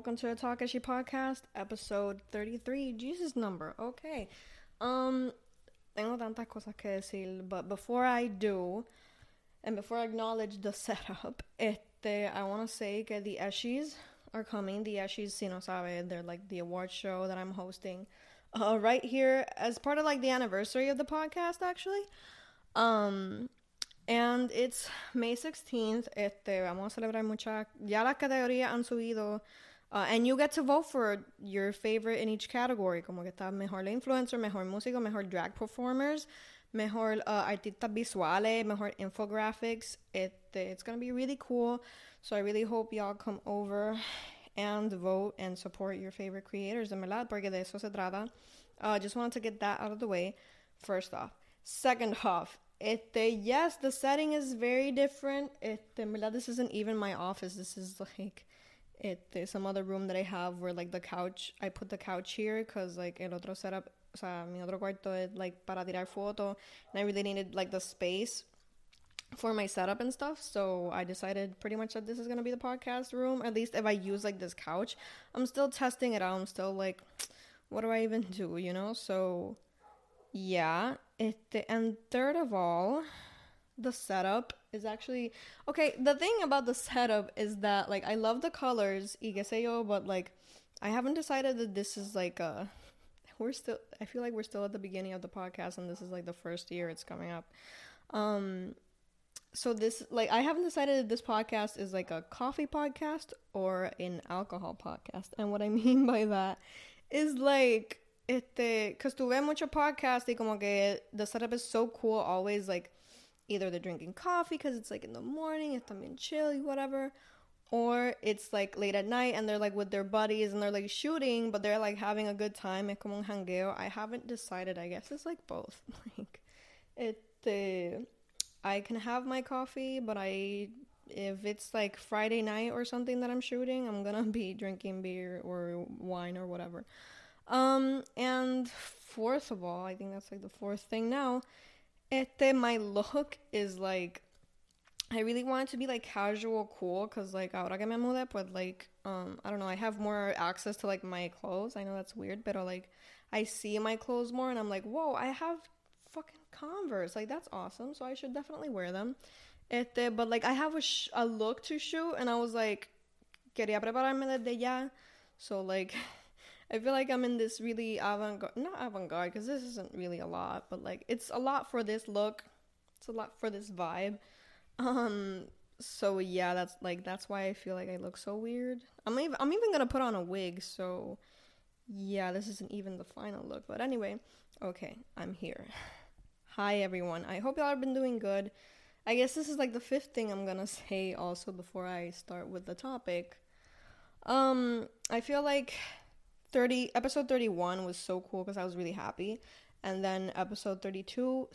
welcome to the Takashi podcast, episode 33, Jesus number. Okay. Um, tengo tantas cosas que decir, but before I do, and before I acknowledge the setup, este, I want to say que the Eshis are coming. The Eshis, si no sabe, they're like the award show that I'm hosting uh, right here as part of like the anniversary of the podcast, actually. Um, and it's May 16th. Este, vamos a celebrar mucha. Ya las categorías han subido. Uh, and you get to vote for your favorite in each category. Como que está mejor influencer, mejor músico, mejor drag performers, mejor uh, artistas visuales, mejor infographics. Este, it's going to be really cool. So I really hope y'all come over and vote and support your favorite creators, en verdad, porque de eso se trata. I uh, just wanted to get that out of the way, first off. Second off, Este, yes, the setting is very different. Este, en this isn't even my office. This is like, este, some other room that I have where like the couch, I put the couch here because like el otro setup, o sea, mi otro cuarto es like para tirar foto, and I really needed like the space for my setup and stuff. So I decided pretty much that this is gonna be the podcast room. At least if I use like this couch, I'm still testing it out. I'm still like, what do I even do? You know? So yeah. Este, and third of all, the setup is actually okay. The thing about the setup is that like I love the colors, sé but like I haven't decided that this is like a. We're still. I feel like we're still at the beginning of the podcast, and this is like the first year it's coming up. Um, so this like I haven't decided if this podcast is like a coffee podcast or an alcohol podcast, and what I mean by that is like este, cause tuve mucho podcast y como que the setup is so cool. Always like either they're drinking coffee because it's like in the morning, it's también chill, whatever, or it's like late at night and they're like with their buddies and they're like shooting, but they're like having a good time. Como un. I haven't decided. I guess it's like both. like, este, I can have my coffee, but I if it's like Friday night or something that I'm shooting, I'm gonna be drinking beer or wine or whatever. Um, and fourth of all, I think that's like the fourth thing now. Este, my look is like, I really want it to be like casual, cool, cause like ahora que me mudé, but like, um, I don't know, I have more access to like my clothes. I know that's weird, but like, I see my clothes more, and I'm like, whoa, I have fucking Converse, like that's awesome. So I should definitely wear them. Este, but like I have a, sh- a look to shoot, and I was like, quería prepararme desde ya. So like I feel like I'm in this really avant-garde, not avant-garde, because this isn't really a lot, but like it's a lot for this look. It's a lot for this vibe. Um, so yeah, that's like that's why I feel like I look so weird. I'm even I'm even gonna put on a wig. So yeah, this isn't even the final look. But anyway, okay, I'm here. Hi everyone. I hope y'all have been doing good. I guess this is like the fifth thing I'm gonna say also before I start with the topic. Um, I feel like 30 episode 31 was so cool because I was really happy. And then episode 32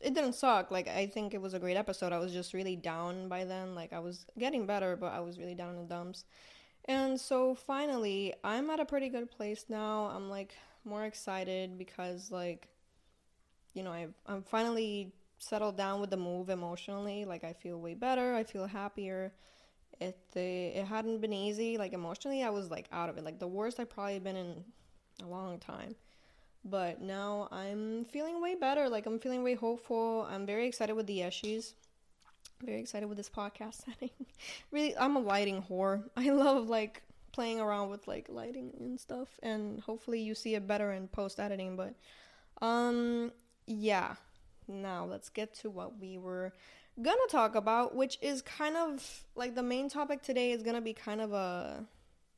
it didn't suck. Like I think it was a great episode. I was just really down by then. Like I was getting better, but I was really down in the dumps. And so finally, I'm at a pretty good place now. I'm like more excited because like you know, I I'm finally settled down with the move emotionally. Like I feel way better. I feel happier it it hadn't been easy. Like emotionally, I was like out of it. Like the worst I've probably been in a long time. But now I'm feeling way better. Like I'm feeling way hopeful. I'm very excited with the Eshis. Very excited with this podcast setting. really, I'm a lighting whore. I love like playing around with like lighting and stuff. And hopefully you see it better in post editing. But um, yeah. Now let's get to what we were gonna talk about, which is kind of like the main topic today is gonna be kind of a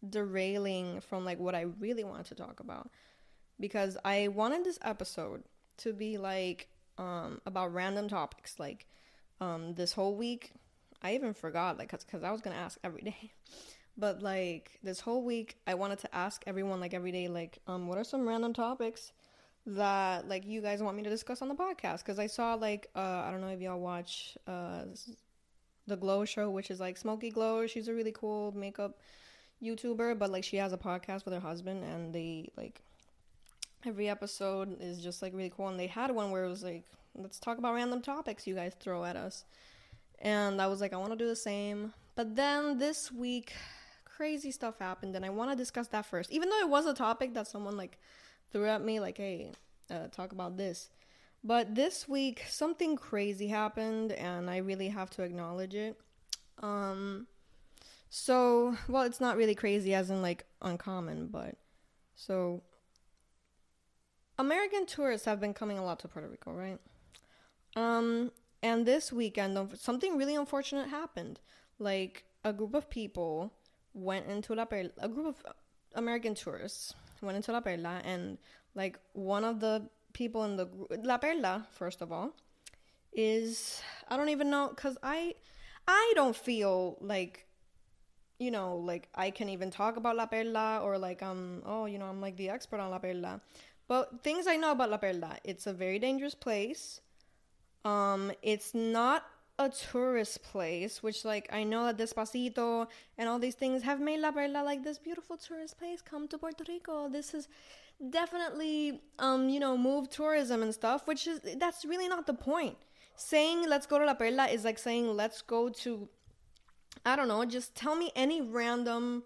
derailing from like what I really wanted to talk about. Because I wanted this episode to be like um about random topics. Like um this whole week I even forgot like cuz cuz I was going to ask every day. But like this whole week I wanted to ask everyone like every day like um what are some random topics that like you guys want me to discuss on the podcast. Because I saw like uh I don't know if y'all watch uh the Glow show which is like Smoky Glow. She's a really cool makeup YouTuber but like she has a podcast with her husband and they like every episode is just like really cool. And they had one where it was like let's talk about random topics you guys throw at us. And I was like I want to do the same. But then this week crazy stuff happened, and I want to discuss that first. Even though it was a topic that someone like threw at me, like, "Hey, uh, talk about this." But this week, something crazy happened, and I really have to acknowledge it. Um, so, well, it's not really crazy as in like uncommon, but so American tourists have been coming a lot to Puerto Rico, right? Um, and this weekend, something really unfortunate happened. Like a group of people went into La Perla, a group of American tourists went into La Perla, and like one of the people in the La Perla, first of all, is I don't even know because I I don't feel like you know like I can even talk about La Perla or like um oh you know I'm like the expert on La Perla, but things I know about La Perla, it's a very dangerous place. Um, it's not a tourist place, which like I know that Despacito and all these things have made La Perla like this beautiful tourist place. Come to Puerto Rico. This is definitely um you know move tourism and stuff which is that's really not the point saying let's go to la perla is like saying let's go to i don't know just tell me any random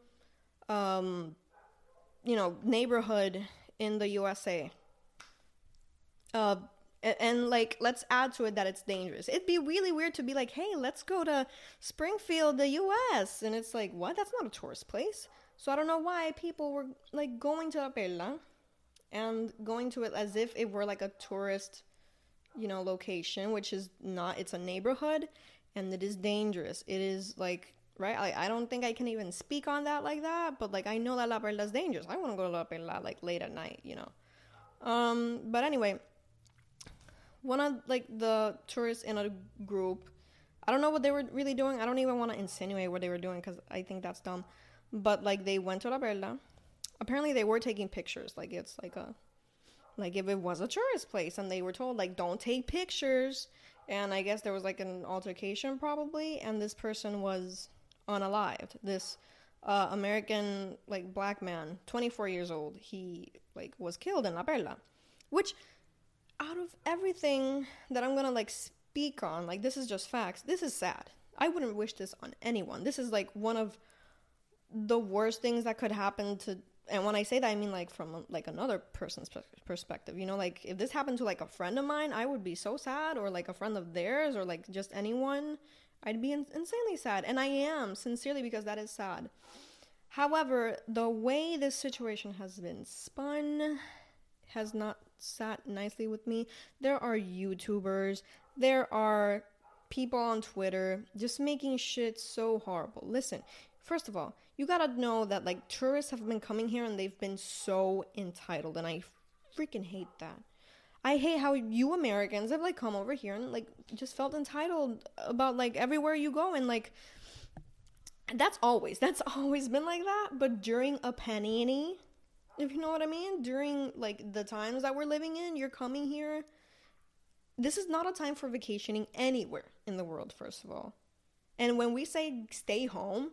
um you know neighborhood in the usa uh and, and like let's add to it that it's dangerous it'd be really weird to be like hey let's go to springfield the us and it's like what that's not a tourist place so i don't know why people were like going to la perla and going to it as if it were like a tourist, you know, location, which is not. It's a neighborhood, and it is dangerous. It is like right. I, I don't think I can even speak on that like that, but like I know that La Perla is dangerous. I want to go to La Perla like late at night, you know. Um, but anyway, one of like the tourists in a group. I don't know what they were really doing. I don't even want to insinuate what they were doing because I think that's dumb. But like they went to La Perla apparently they were taking pictures like it's like a like if it was a tourist place and they were told like don't take pictures and i guess there was like an altercation probably and this person was unalived this uh, american like black man 24 years old he like was killed in la perla which out of everything that i'm gonna like speak on like this is just facts this is sad i wouldn't wish this on anyone this is like one of the worst things that could happen to and when I say that, I mean like from like another person's perspective. You know, like if this happened to like a friend of mine, I would be so sad, or like a friend of theirs, or like just anyone, I'd be in- insanely sad, and I am sincerely because that is sad. However, the way this situation has been spun has not sat nicely with me. There are YouTubers, there are people on Twitter just making shit so horrible. Listen, first of all, you gotta know that like tourists have been coming here and they've been so entitled, and I freaking hate that. I hate how you Americans have like come over here and like just felt entitled about like everywhere you go and like that's always that's always been like that. But during a panini, if you know what I mean, during like the times that we're living in, you're coming here. This is not a time for vacationing anywhere in the world, first of all. And when we say stay home,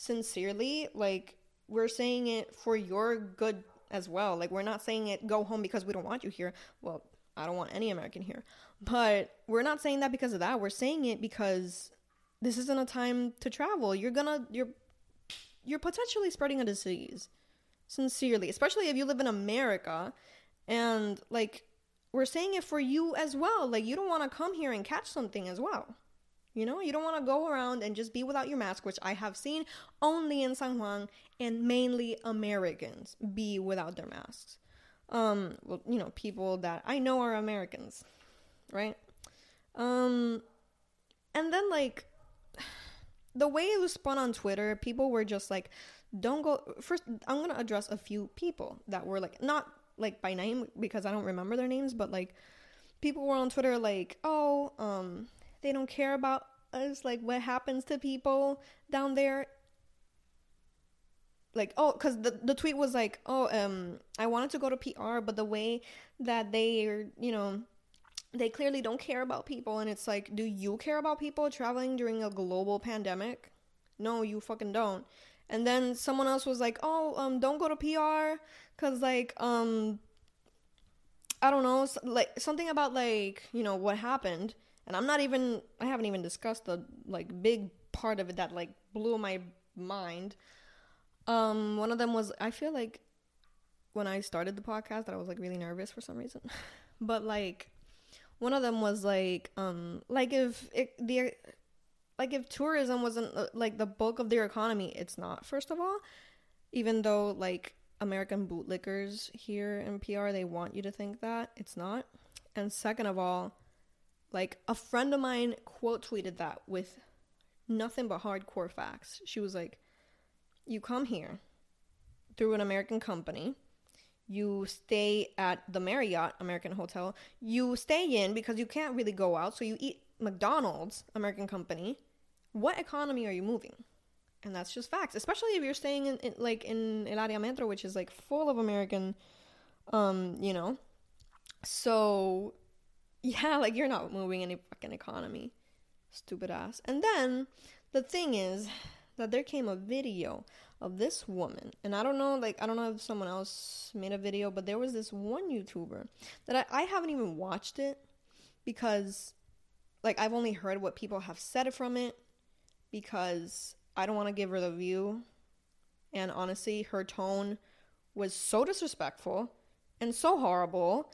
sincerely, like we're saying it for your good as well. Like we're not saying it go home because we don't want you here. Well, I don't want any American here. But we're not saying that because of that. We're saying it because this isn't a time to travel. You're gonna you're you're potentially spreading a disease. Sincerely, especially if you live in America and like we're saying it for you as well. Like you don't want to come here and catch something as well. You know, you don't want to go around and just be without your mask, which I have seen only in San Juan and mainly Americans be without their masks. Um, well, you know, people that I know are Americans, right? Um, and then like the way it was spun on Twitter, people were just like, don't go. First, I'm gonna address a few people that were like, not like by name because I don't remember their names, but like people were on Twitter like, oh, um, they don't care about us, like what happens to people down there. Like, oh, because the, the tweet was like, oh, um, I wanted to go to PR, but the way that they you know, they clearly don't care about people. And it's like, do you care about people traveling during a global pandemic? No, you fucking don't. And then someone else was like, oh, um, don't go to PR because, like, um, I don't know, like something about like, you know, what happened and i'm not even i haven't even discussed the like big part of it that like blew my mind Um, one of them was I feel like when I started the podcast that I was like really nervous for some reason, but like one of them was like um like if it, the like if tourism wasn't uh, like the bulk of their economy, it's not. First of all, even though like American bootlickers here in PR they want you to think that it's not. And second of all, like a friend of mine quote tweeted that with nothing but hardcore facts. She was like, "You come here through an American company." You stay at the Marriott American Hotel. You stay in because you can't really go out, so you eat McDonald's American company. What economy are you moving? And that's just facts, especially if you're staying in, in like in El Área Metro, which is like full of American, um, you know. So, yeah, like you're not moving any fucking economy, stupid ass. And then the thing is that there came a video of this woman. And i don't know like i don't know if someone else made a video but there was this one youtuber that i, I haven't even watched it because like i've only heard what people have said from it because i don't want to give her the view. And honestly her tone was so disrespectful and so horrible.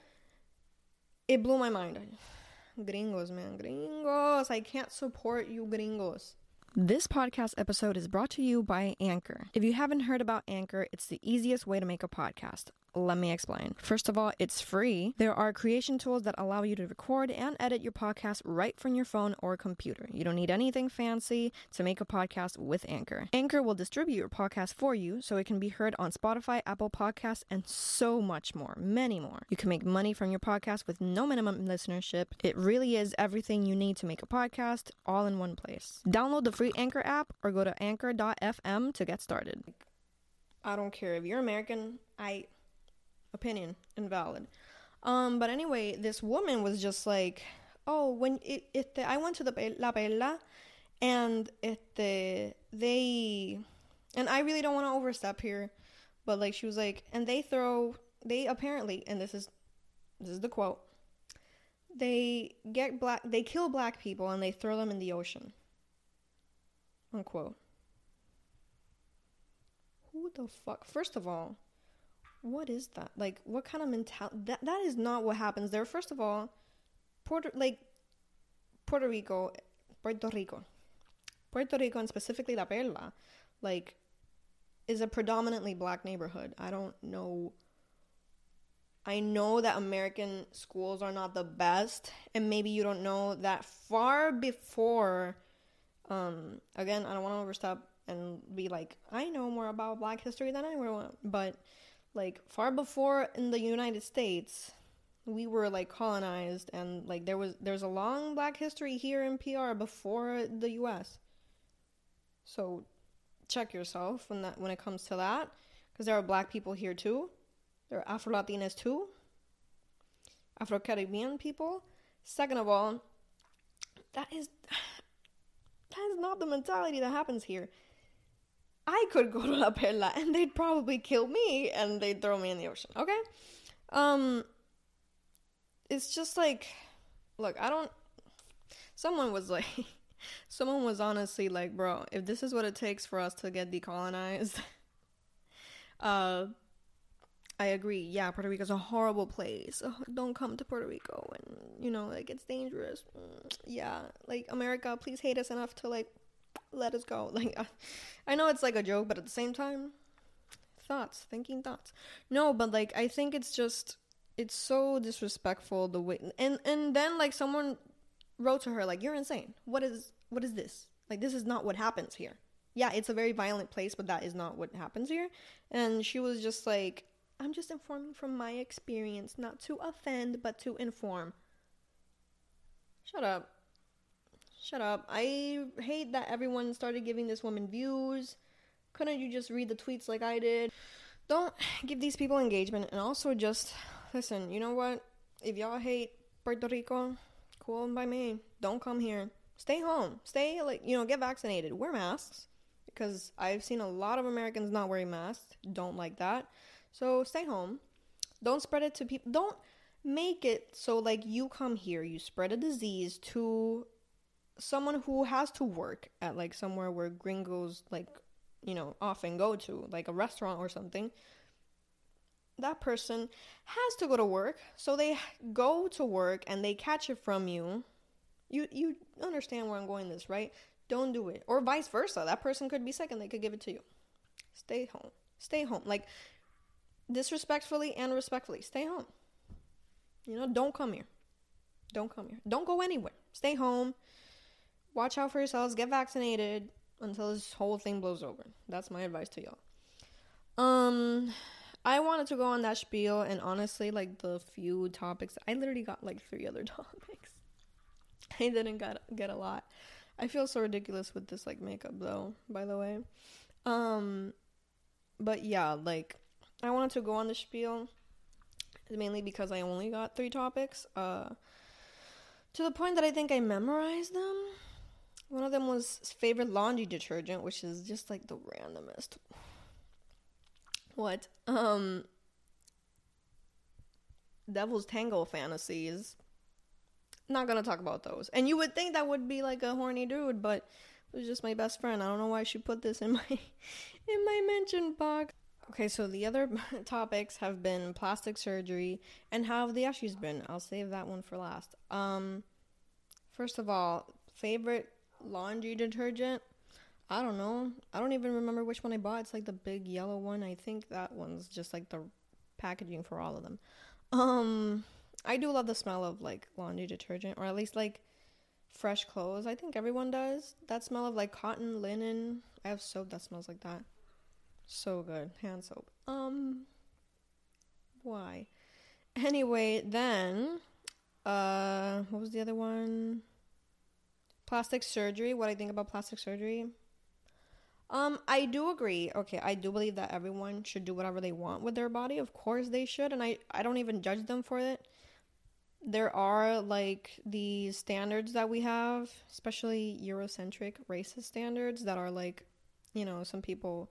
It blew my mind. Gringos man gringos. I can't support you gringos this podcast episode is brought to you by Anchor. If you haven't heard about Anchor, it's the easiest way to make a podcast. Let me explain. First of all, it's free. There are creation tools that allow you to record and edit your podcast right from your phone or computer. You don't need anything fancy to make a podcast with Anchor. Anchor will distribute your podcast for you so it can be heard on Spotify, Apple Podcasts, and so much more, many more. You can make money from your podcast with no minimum listenership. It really is everything you need to make a podcast all in one place. Download the free Anchor app or go to anchor.fm to get started. I don't care if you're American, I opinion invalid. Um, but anyway, this woman was just like, oh, when it, it I went to the La Perla, and it they, and I really don't want to overstep here, but like she was like, and they throw they apparently, and this is this is the quote. They get black, they kill black people, and they throw them in the ocean. Unquote. Who the fuck? First of all, what is that? Like, what kind of mentality? That that is not what happens there. First of all, Puerto like Puerto Rico, Puerto Rico, Puerto Rico, and specifically La Perla, like, is a predominantly black neighborhood. I don't know. I know that American schools are not the best, and maybe you don't know that far before. Um, again, I don't want to overstep and be like, I know more about Black history than anyone, but like far before in the United States, we were like colonized and like there was there's a long black history here in PR before the US. So check yourself when that when it comes to that because there are black people here too. There are Afro Latinas too. Afro Caribbean people. Second of all, that is that is not the mentality that happens here. I could go to La Perla and they'd probably kill me and they'd throw me in the ocean. Okay? Um it's just like look, I don't someone was like someone was honestly like, "Bro, if this is what it takes for us to get decolonized, uh I agree. Yeah, Puerto Rico's a horrible place. Oh, don't come to Puerto Rico and you know, like it's dangerous. Mm, yeah, like America, please hate us enough to like let us go. Like, I know it's like a joke, but at the same time, thoughts, thinking thoughts. No, but like, I think it's just, it's so disrespectful the way, and and then like someone wrote to her like, "You're insane. What is what is this? Like, this is not what happens here." Yeah, it's a very violent place, but that is not what happens here. And she was just like, "I'm just informing from my experience, not to offend, but to inform." Shut up. Shut up. I hate that everyone started giving this woman views. Couldn't you just read the tweets like I did? Don't give these people engagement and also just listen, you know what? If y'all hate Puerto Rico, cool by me. Don't come here. Stay home. Stay like, you know, get vaccinated. Wear masks because I've seen a lot of Americans not wearing masks. Don't like that. So stay home. Don't spread it to people. Don't make it so like you come here, you spread a disease to someone who has to work at like somewhere where gringos like you know, often go to, like a restaurant or something, that person has to go to work. So they go to work and they catch it from you. You you understand where I'm going this, right? Don't do it. Or vice versa. That person could be sick and they could give it to you. Stay home. Stay home. Like disrespectfully and respectfully, stay home. You know, don't come here. Don't come here. Don't go anywhere. Stay home. Watch out for yourselves. Get vaccinated until this whole thing blows over. That's my advice to y'all. Um, I wanted to go on that spiel, and honestly, like the few topics, I literally got like three other topics. I didn't get get a lot. I feel so ridiculous with this like makeup though. By the way, um, but yeah, like I wanted to go on the spiel mainly because I only got three topics. Uh, to the point that I think I memorized them. One of them was favorite laundry detergent, which is just like the randomest. What? Um Devil's Tango fantasies. Not gonna talk about those. And you would think that would be like a horny dude, but it was just my best friend. I don't know why she put this in my in my mention box. Okay, so the other topics have been plastic surgery and how have the Eshis been. I'll save that one for last. Um, first of all, favorite laundry detergent. I don't know. I don't even remember which one I bought. It's like the big yellow one. I think that one's just like the packaging for all of them. Um, I do love the smell of like laundry detergent, or at least like fresh clothes. I think everyone does. That smell of like cotton, linen. I have soap that smells like that. So good. Hand soap. Um why? Anyway, then uh what was the other one? Plastic surgery. What I think about plastic surgery? Um, I do agree. Okay, I do believe that everyone should do whatever they want with their body. Of course they should, and I I don't even judge them for it. There are like the standards that we have, especially Eurocentric racist standards that are like, you know, some people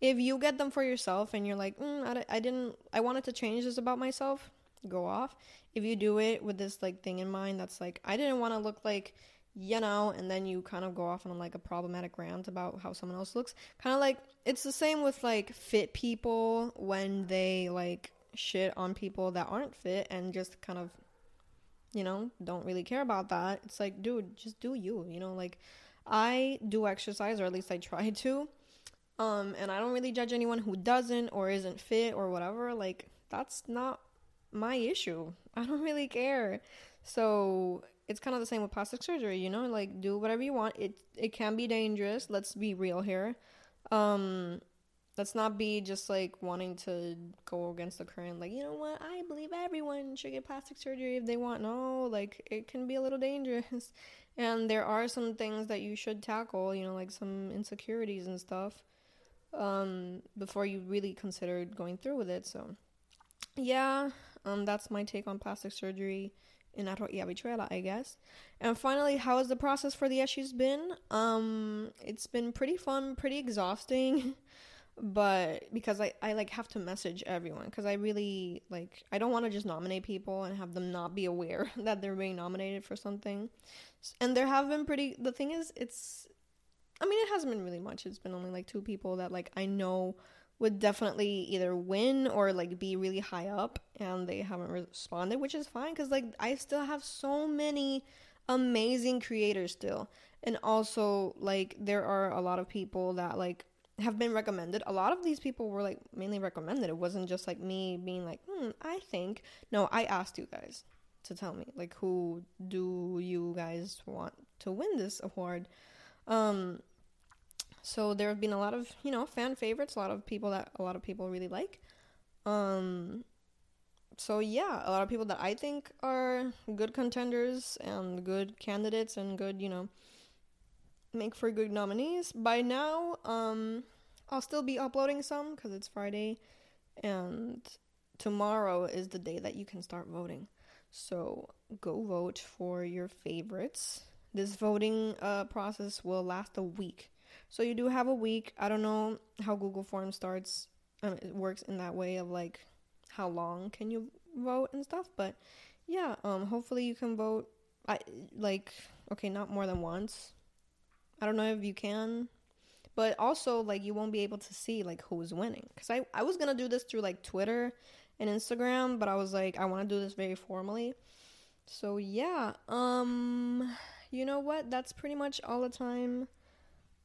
if you get them for yourself and you're like, mm, I, I didn't, I wanted to change this about myself, go off. If you do it with this like thing in mind, that's like, I didn't want to look like, you know, and then you kind of go off on like a problematic rant about how someone else looks. Kind of like, it's the same with like fit people when they like shit on people that aren't fit and just kind of, you know, don't really care about that. It's like, dude, just do you, you know, like I do exercise or at least I try to um, and I don't really judge anyone who doesn't or isn't fit or whatever. Like, that's not my issue. I don't really care. So it's kind of the same with plastic surgery, you know, like do whatever you want. It it can be dangerous. Let's be real here. Um let's not be just like wanting to go against the current like, you know what? I believe everyone should get plastic surgery if they want. No, like it can be a little dangerous. And there are some things that you should tackle, you know, like some insecurities and stuff um, before you really considered going through with it. So, yeah, um, that's my take on plastic surgery in Arroz y Habichuela, I guess. And finally, how has the process for the Eshis been? Um, it's been pretty fun, pretty exhausting. but because I, I like have to message everyone because I really like I don't want to just nominate people and have them not be aware that they're being nominated for something. And there have been pretty the thing is it's I mean, it hasn't been really much. It's been only like two people that like I know would definitely either win or like be really high up, and they haven't responded, which is fine because like I still have so many amazing creators still, and also like there are a lot of people that like have been recommended. A lot of these people were like mainly recommended. It wasn't just like me being like, hmm, I think. No, I asked you guys to tell me like who do you guys want to win this award um, so there have been a lot of you know fan favorites, a lot of people that a lot of people really like. Um, so yeah, a lot of people that I think are good contenders and good candidates and good you know make for good nominees. By now, um, I'll still be uploading some because it's Friday, and tomorrow is the day that you can start voting. So go vote for your favorites. This voting uh, process will last a week. So you do have a week. I don't know how Google Forms starts. Um, it works in that way of like how long can you vote and stuff. But yeah, um, hopefully you can vote. I like okay, not more than once. I don't know if you can, but also like you won't be able to see like who's winning because I, I was gonna do this through like twitter and instagram but i was like i want to do this very formally so yeah um you know what that's pretty much all the time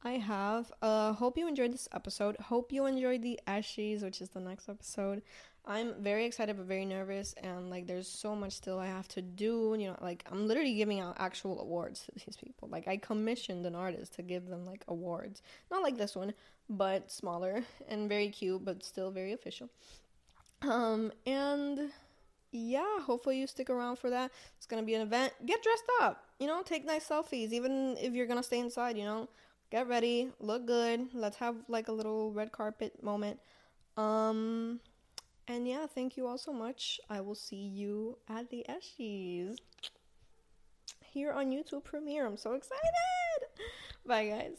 i have. Uh hope you enjoyed this episode. Hope you enjoyed the Eshis which is the next episode. I'm very excited but very nervous and like there's so much still i have to do you know like i'm literally giving out actual awards to these people. Like i commissioned an artist to give them like awards. Not like this one but smaller and very cute but still very official. Um and yeah hopefully you stick around for that. It's gonna be an event. Get dressed up you know? Take nice selfies even if you're gonna stay inside you know get ready look good let's have like a little red carpet moment um and yeah, thank you all so much. I will see you at the Eshies here on YouTube Premiere. I'm so excited. Bye, guys.